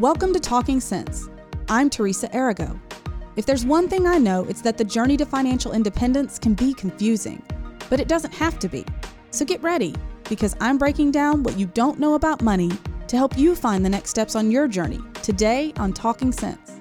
Welcome to Talking Cents. I'm Teresa Arago. If there's one thing I know, it's that the journey to financial independence can be confusing, but it doesn't have to be. So get ready, because I'm breaking down what you don't know about money to help you find the next steps on your journey today on Talking Cents.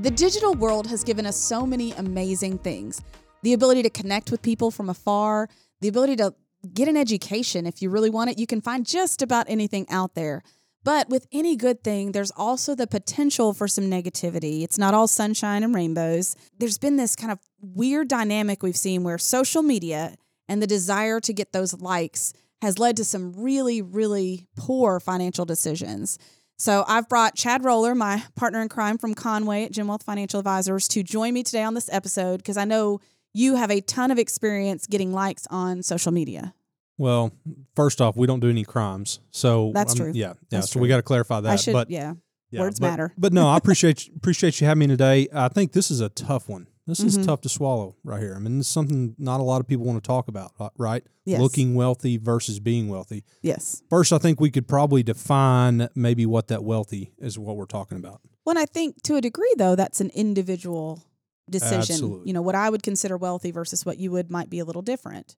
The digital world has given us so many amazing things the ability to connect with people from afar, the ability to get an education if you really want it. You can find just about anything out there. But with any good thing, there's also the potential for some negativity. It's not all sunshine and rainbows. There's been this kind of weird dynamic we've seen where social media and the desire to get those likes has led to some really, really poor financial decisions. So I've brought Chad Roller, my partner in crime from Conway at Gen Wealth Financial Advisors, to join me today on this episode because I know you have a ton of experience getting likes on social media. Well, first off, we don't do any crimes, so That's um, true. Yeah, yeah. That's so true. we got to clarify that. I should, but yeah. yeah, words but- matter. But no, I appreciate appreciate you having me today. I think this is a tough one. This is Mhm. tough to swallow right here. I mean, this is something not a lot of people want to talk about, uh, right? Yes. Looking wealthy versus being wealthy. Yes. First, I think we could probably define maybe what that wealthy is. What we're talking about. Well, I think to a degree, though, that's an individual decision. Absolutely. You know, what I would consider wealthy versus what you would might be a little different.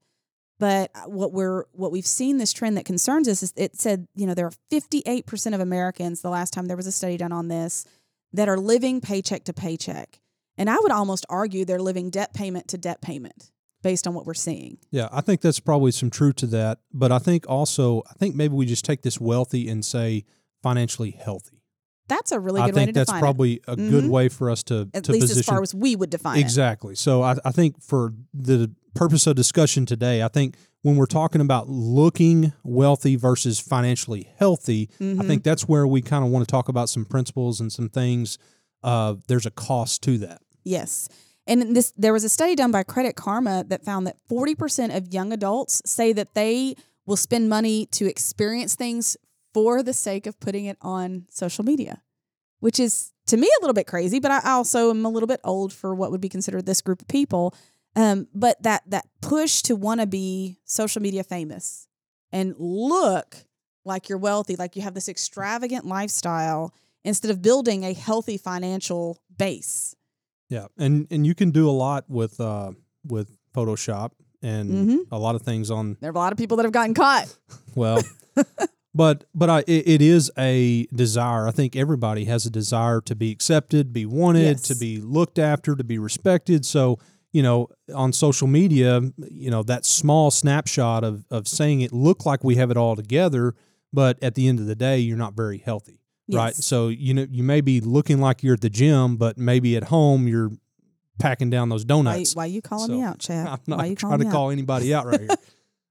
But uh, what we're what we've seen this trend that concerns us is it said you know there are 58 percent of Americans the last time there was a study done on this that are living paycheck to paycheck, and I would almost argue they're living debt payment to debt payment based on what we're seeing. Yeah, I think that's probably some truth to that. But I think also, I think maybe we just take this wealthy and say financially healthy. That's a really I good way think that's probably a good Mhm. way for us to. At to least position as far as we would define it. exactly. So I, I think for the purpose of discussion today, I think when we're talking about looking wealthy versus financially healthy, I Mhm. think that's where we kind of want to talk about some principles and some things. Uh, there's a cost to that. Yes. And this there was a study done by Credit Karma that found that 40% of young adults say that they will spend money to experience things for the sake of putting it on social media, which is to me a little bit crazy, but I also am a little bit old for what would be considered this group of people. Um, but that that push to want to be social media famous and look like you're wealthy, like you have this extravagant lifestyle instead of building a healthy financial base. Yeah, and and you can do a lot with uh, with Photoshop and Mhm. a lot of things on There are a lot of people that have gotten caught. Well, but but I it, it is a desire. I think everybody has a desire to be accepted, be wanted, Yes. to be looked after, to be respected. So you know, on social media, you know that small snapshot of of saying it look like we have it all together, but at the end of the day, you're not very healthy, right? So you know, you may be looking like you're at the gym, but maybe at home you're packing down those Why, donuts. why you calling So, me out, Chad? I'm not why you trying to me call anybody out right here.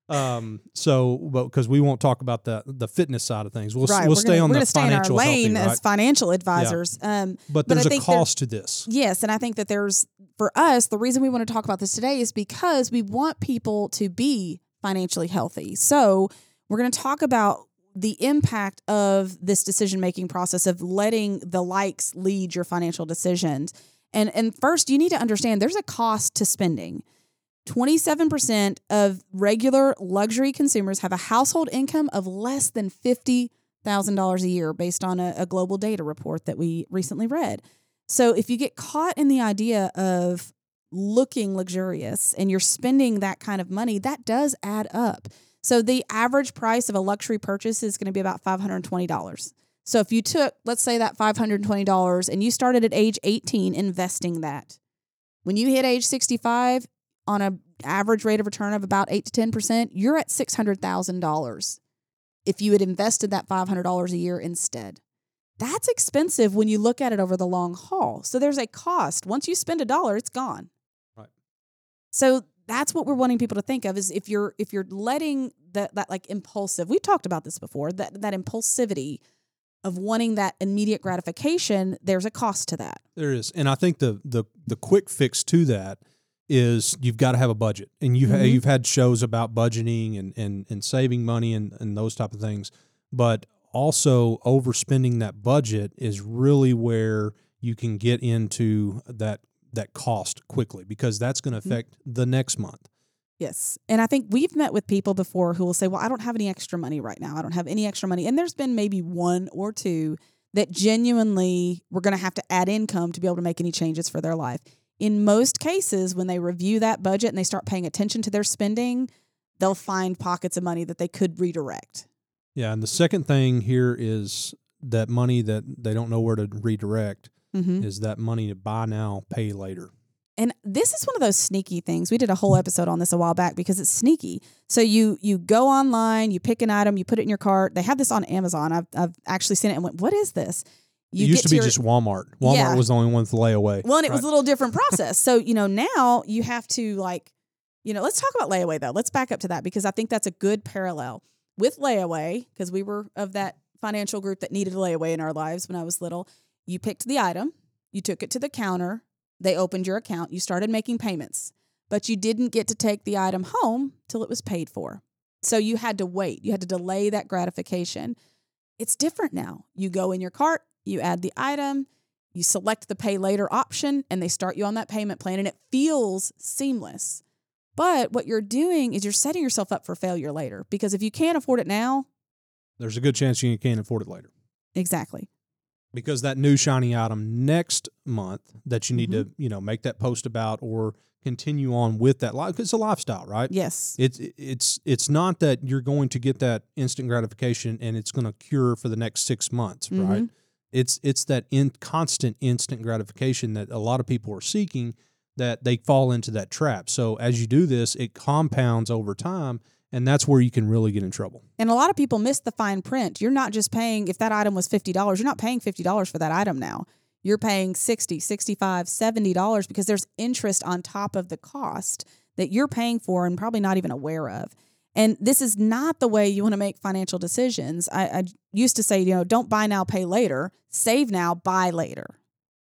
Um, so, but because we won't talk about the the fitness side of things, we'll? Right. we'll we're stay gonna, on the stay in our financial lane healthy, right? as financial advisors. Um, but but I there's a think there- cost to this. yes, and I think that there's for us the reason we want to talk about this today is because we want people to be financially healthy. So we're going to talk about the impact of this decision making process of letting the likes lead your financial decisions. And and first you need to understand there's a cost to spending. 27% of regular luxury consumers have a household income of less than $50,000 a year based on a, a global data report that we recently read. So if you get caught in the idea of looking luxurious and you're spending that kind of money, that does add up. So the average price of a luxury purchase is going to be about $520. So if you took, let's say that $520 and you started at age 18 investing that, when you hit age 65 on a average rate of return of about 8 to 10%, you're at $600,000 if you had invested that $500 a year instead. That's expensive when you look at it over the long haul. So there's a cost. Once you spend a dollar, it's gone. Right. So that's what we're wanting people to think of is if you're if you're letting that that like impulsive. We've talked about this before, that that impulsivity of wanting that immediate gratification, there's a cost to that. There is, and I think the the the quick fix to that is you've got to have a budget, and you Mhm. you've had shows about budgeting and and and saving money and and those type of things, but also overspending that budget is really where you can get into that that cost quickly because that's going to Mhm. affect the next month. Yes. And I think we've met with people before who will say, Well, I don't have any extra money right now. I don't have any extra money. And there's been maybe one or two that genuinely were going to have to add income to be able to make any changes for their life. In most cases, when they review that budget and they start paying attention to their spending, they'll find pockets of money that they could redirect. Yeah, and the second thing here is that money that they don't know where to redirect Mm-hmm. is that money to buy now, pay later. And this is one of those sneaky things. We did a whole episode on this a while back because it's sneaky. So you you go online, you pick an item, you put it in your cart. They have this on Amazon. I've I've actually seen it and went, "What is this?" It used to be your- just Walmart. Walmart Yeah. was the only one with layaway. Well, and it was a little different process. so, you know, now you have to like, you know, let's talk about layaway though. Let's back up to that because I think that's a good parallel with layaway because we were of that financial group that needed a layaway in our lives when I was little. You picked the item, you took it to the counter, they opened your account, you started making payments, but you didn't get to take the item home till it was paid for. So you had to wait. You had to delay that gratification. It's different now. You go in your cart, you add the item, you select the pay later option, and they start you on that payment plan, and it feels seamless. But what you're doing is you're setting yourself up for failure later because if you can't afford it now, There's a good chance you can't afford it later. exactly. because that new shiny item next month that you need Mm-hmm. to you know make that post about or continue on with that life it's a lifestyle right Yes. it's it's it's not that you're going to get that instant gratification and it's going to cure for the next six months right Mhm. It's it's that in constant instant gratification that a lot of people are seeking that they fall into that trap so as you do this it compounds over time and that's where you can really get in trouble And a lot of people miss the fine print. You're not just paying, if that item was $50, you're not paying $50 for that item now. You're paying 60, 65, $70 because there's interest on top of the cost that you're paying for and probably not even aware of. And this is not the way you want to make financial decisions. I, I used to say, you know, don't buy now, pay later, save now, buy later.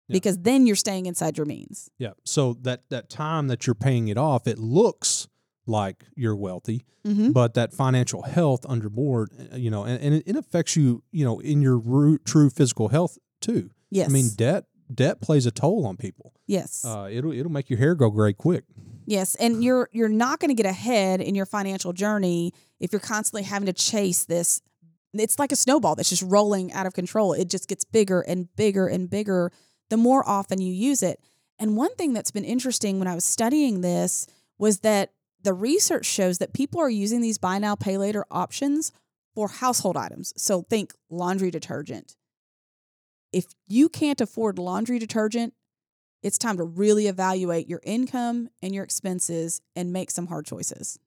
Yeah. Because then you're staying inside your means. Yeah. So that that time that you're paying it off, it looks like you're wealthy, Mm-hmm. but that financial health underboard, uh, you know, and, and it, it affects you, you know, in your ru- true physical health too. Yes. I mean, debt debt plays a toll on people. yes. Uh, it'll it'll make your hair go gray quick. Yes, and you're you're not going to get ahead in your financial journey if you're constantly having to chase this. It's like a snowball that's just rolling out of control. It just gets bigger and bigger and bigger the more often you use it. And one thing that's been interesting when I was studying this was that the research shows that people are using these buy now pay later options for household items. So think laundry detergent. If you can't afford laundry detergent, it's time to really evaluate your income and your expenses and make some hard choices.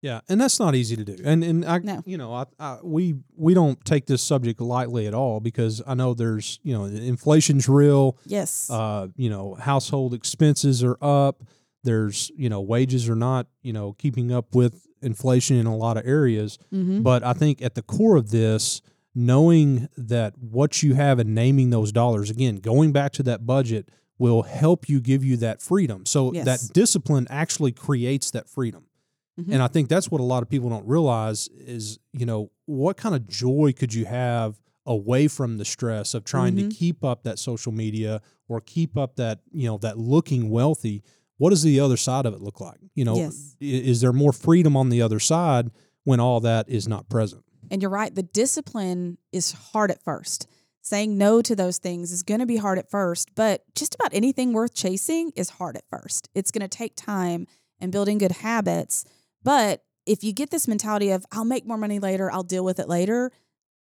Yeah, and that's not easy to do. And and I, No. you know, I, I, we we don't take this subject lightly at all because I know there's you know inflation's real. Yes. uh, you know, household expenses are up. There's, you know, wages are not, you know, keeping up with inflation in a lot of areas. mm-hmm. But I think at the core of this, knowing that what you have and naming those dollars, again, going back to that budget will help you give you that freedom. So Yes. that discipline actually creates that freedom. Mhm. And I think that's what a lot of people don't realize is, you know, what kind of joy could you have away from the stress of trying Mhm. to keep up that social media or keep up that, you know, that looking wealthy? What does the other side of it look like? You know, Yes. is there more freedom on the other side when all that is not present? And you're right, the discipline is hard at first. Saying no to those things is going to be hard at first, but just about anything worth chasing is hard at first. It's going to take time and building good habits. But if you get this mentality of, I'll make more money later, I'll deal with it later,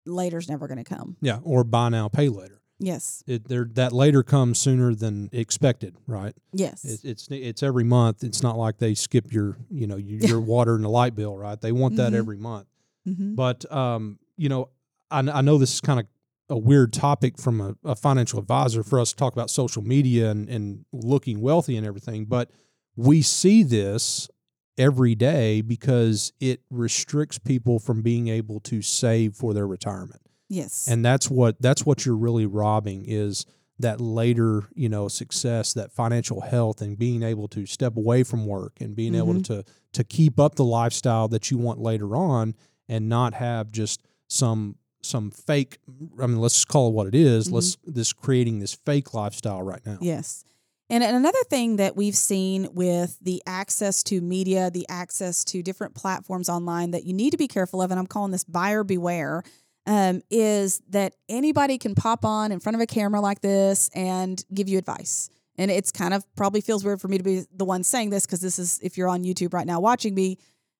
later's never going to come. Yeah, or buy now, pay later. Yes. It there that later comes sooner than expected, right? Yes. It, it's it's every month. It's not like they skip your you know your, your water and the light bill, right? They want that Mhm. every month. mm-hmm. But um, you know, I, I know this is kind of a weird topic from a, a financial advisor for us to talk about social media and, and looking wealthy and everything, but we see this every day because it restricts people from being able to save for their retirement Yes. and that's what that's what you're really robbing is that later you know success that financial health and being able to step away from work and being able Mhm. to to keep up the lifestyle that you want later on and not have just some some fake i mean let's call it what it is. Mhm. let's this creating this fake lifestyle right now Yes. And and another thing that we've seen with the access to media, the access to different platforms online that you need to be careful of, and I'm calling this buyer beware. um, is that anybody can pop on in front of a camera like this and give you advice. And it's kind of probably feels weird for me to be the one saying this because this is, if you're on YouTube right now watching me,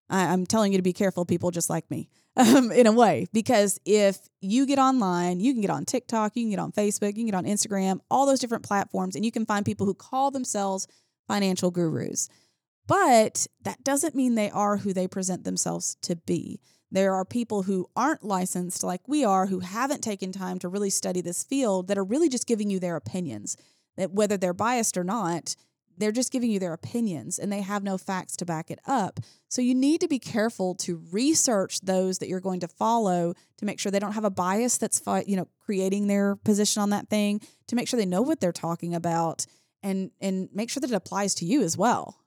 I, I'm telling you to be careful, people just like me, um, in a way. Because if you get online, you can get on TikTok, you can get on Facebook, you can get on Instagram, all those different platforms, and you can find people who call themselves financial gurus. But that doesn't mean they are who they present themselves to be. There are people who aren't licensed like we are, who haven't taken time to really study this field, that are really just giving you their opinions. That whether they're biased or not, they're just giving you their opinions and they have no facts to back it up. So you need to be careful to research those that you're going to follow to make sure they don't have a bias that's you know creating their position on that thing, to make sure they know what they're talking about and and make sure that it applies to you as well.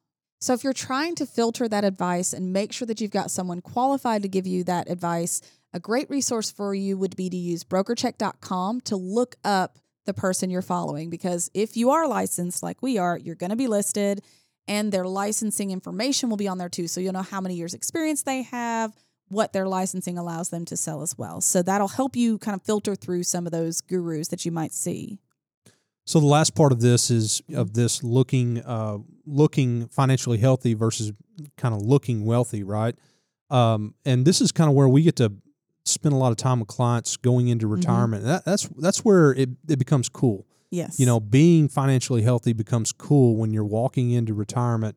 So if you're trying to filter that advice and make sure that you've got someone qualified to give you that advice, a great resource for you would be to use brokercheck.com to look up the person you're following because if you are licensed like we are, you're going to be listed and their licensing information will be on there too. So you'll know how many years experience they have, what their licensing allows them to sell as well. So that'll help you kind of filter through some of those gurus that you might see. So the last part of this is of this looking uh, looking financially healthy versus kind of looking wealthy, right? Um, and this is kind of where we get to spend a lot of time with clients going into mm-hmm. retirement. Mm-hmm. That, that's that's where it, it becomes cool. Yes. You know, being financially healthy becomes cool when you're walking into retirement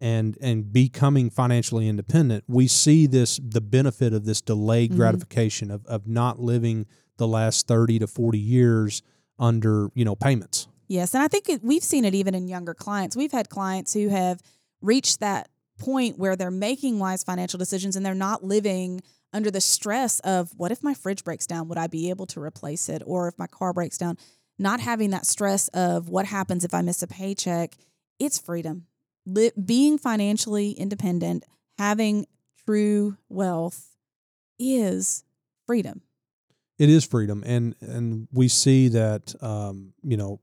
and and becoming financially independent. We see this the benefit of this delayed mm-hmm. gratification of of not living the last 30 to 40 years under, you know, payments. Yes, and I think it, we've seen it even in younger clients. We've had clients who have reached that point where they're making wise financial decisions and they're not living under the stress of what if my fridge breaks down? Would I be able to replace it? Or if my car breaks down, not having that stress of what happens if I miss a paycheck, it's freedom. Li- being financially independent, having true wealth is freedom. It is freedom, and and we see that um, you know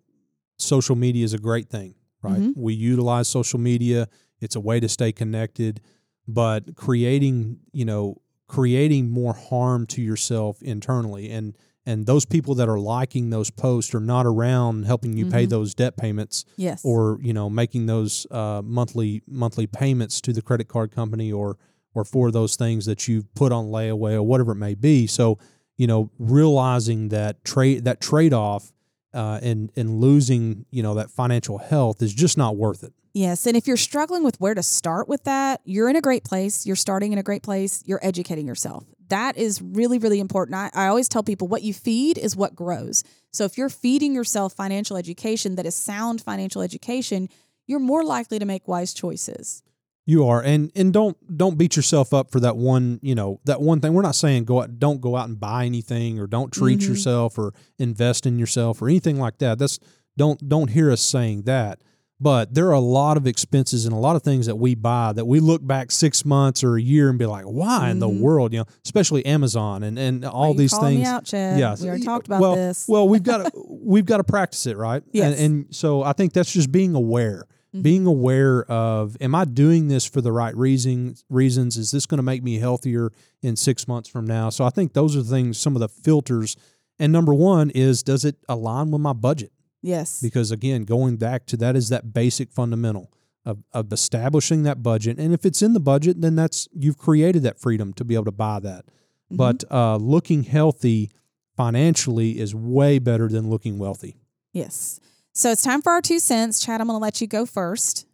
social media is a great thing, right? Mm-hmm. We utilize social media; it's a way to stay connected, but creating you know creating more harm to yourself internally. And and those people that are liking those posts are not around helping you mm-hmm. pay those debt payments yes. or you know making those uh, monthly monthly payments to the credit card company or or for those things that you've put on layaway or whatever it may be. So you know realizing that trade that trade off uh, and and losing you know that financial health is just not worth it. Yes, and if you're struggling with where to start with that, you're in a great place. You're starting in a great place. You're educating yourself. That is really really important. I, I always tell people what you feed is what grows. So if you're feeding yourself financial education that is sound financial education, you're more likely to make wise choices. You are, and and don't don't beat yourself up for that one. You know that one thing. We're not saying go out, don't go out and buy anything, or don't treat mm-hmm. yourself, or invest in yourself, or anything like that. That's don't don't hear us saying that. But there are a lot of expenses and a lot of things that we buy that we look back six months or a year and be like, why mm-hmm. in the mm-hmm. world? You know, especially Amazon and, and all these things. Me out, Chad. Yeah, we already talked about well, this. well, we've got to we've got to practice it, right? Yes. And, and so I think that's just being aware mm-hmm. being aware of am I doing this for the right reasons reasons? Is this going to make me healthier in 6 months from now? So I think those are things some of the filters. And number 1 is does it align with my budget? Yes. Because again going back to that is that basic fundamental of, of establishing that budget. And if it's in the budget then that's you've created that freedom to be able to buy that. Mm-hmm. but uh, looking healthy financially is way better than looking wealthy. Yes so it's time for our two cents. Chad, I'm going to let you go first.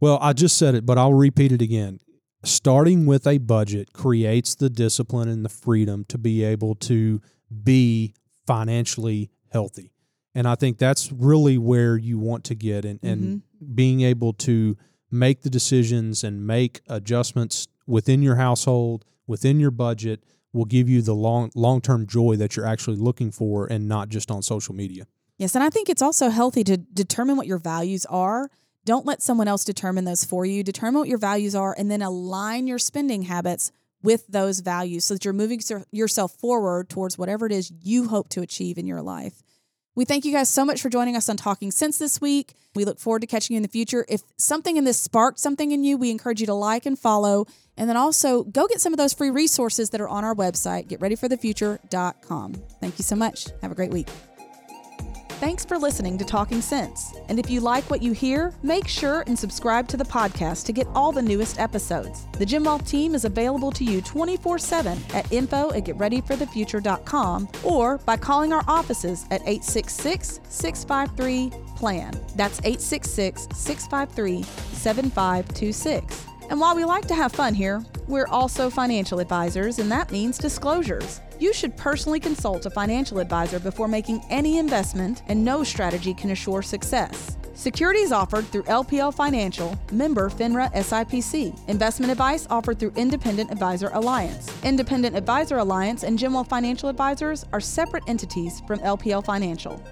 Well, I just said it, but I'll repeat it again. Starting with a budget creates the discipline and the freedom to be able to be financially healthy. And I think that's really where you want to get and, and mm-hmm. being able to make the decisions and make adjustments within your household, within your budget will give you the long long term joy that you're actually looking for and not just on social media. Yes, and I think it's also healthy to determine what your values are. Don't let someone else determine those for you. Determine what your values are and then align your spending habits with those values so that you're moving yourself forward towards whatever it is you hope to achieve in your life. We thank you guys so much for joining us on Talking Cents this week. We look forward to catching you in the future. If something in this sparked something in you, we encourage you to like and follow And then also go get some of those free resources that are on our website, getreadyforthefuture.com. Thank you so much. Have a great week. Thanks for listening to Talking Cents. And if you like what you hear, make sure and subscribe to the podcast to get all the newest episodes. The Gen Wealth team is available to you 24 7 at info at getreadyforthefuture.com or by calling our offices at 866 653 PLAN. That's 866 653 7526. And while we like to have fun here, we're also financial advisors, and that means disclosures. You should personally consult a financial advisor before making any investment, and no strategy can assure success. Securities offered through LPL Financial, member FINRA SIPC. Investment advice offered through Independent Advisor Alliance. Independent Advisor Alliance and Wealth Financial Advisors are separate entities from LPL Financial.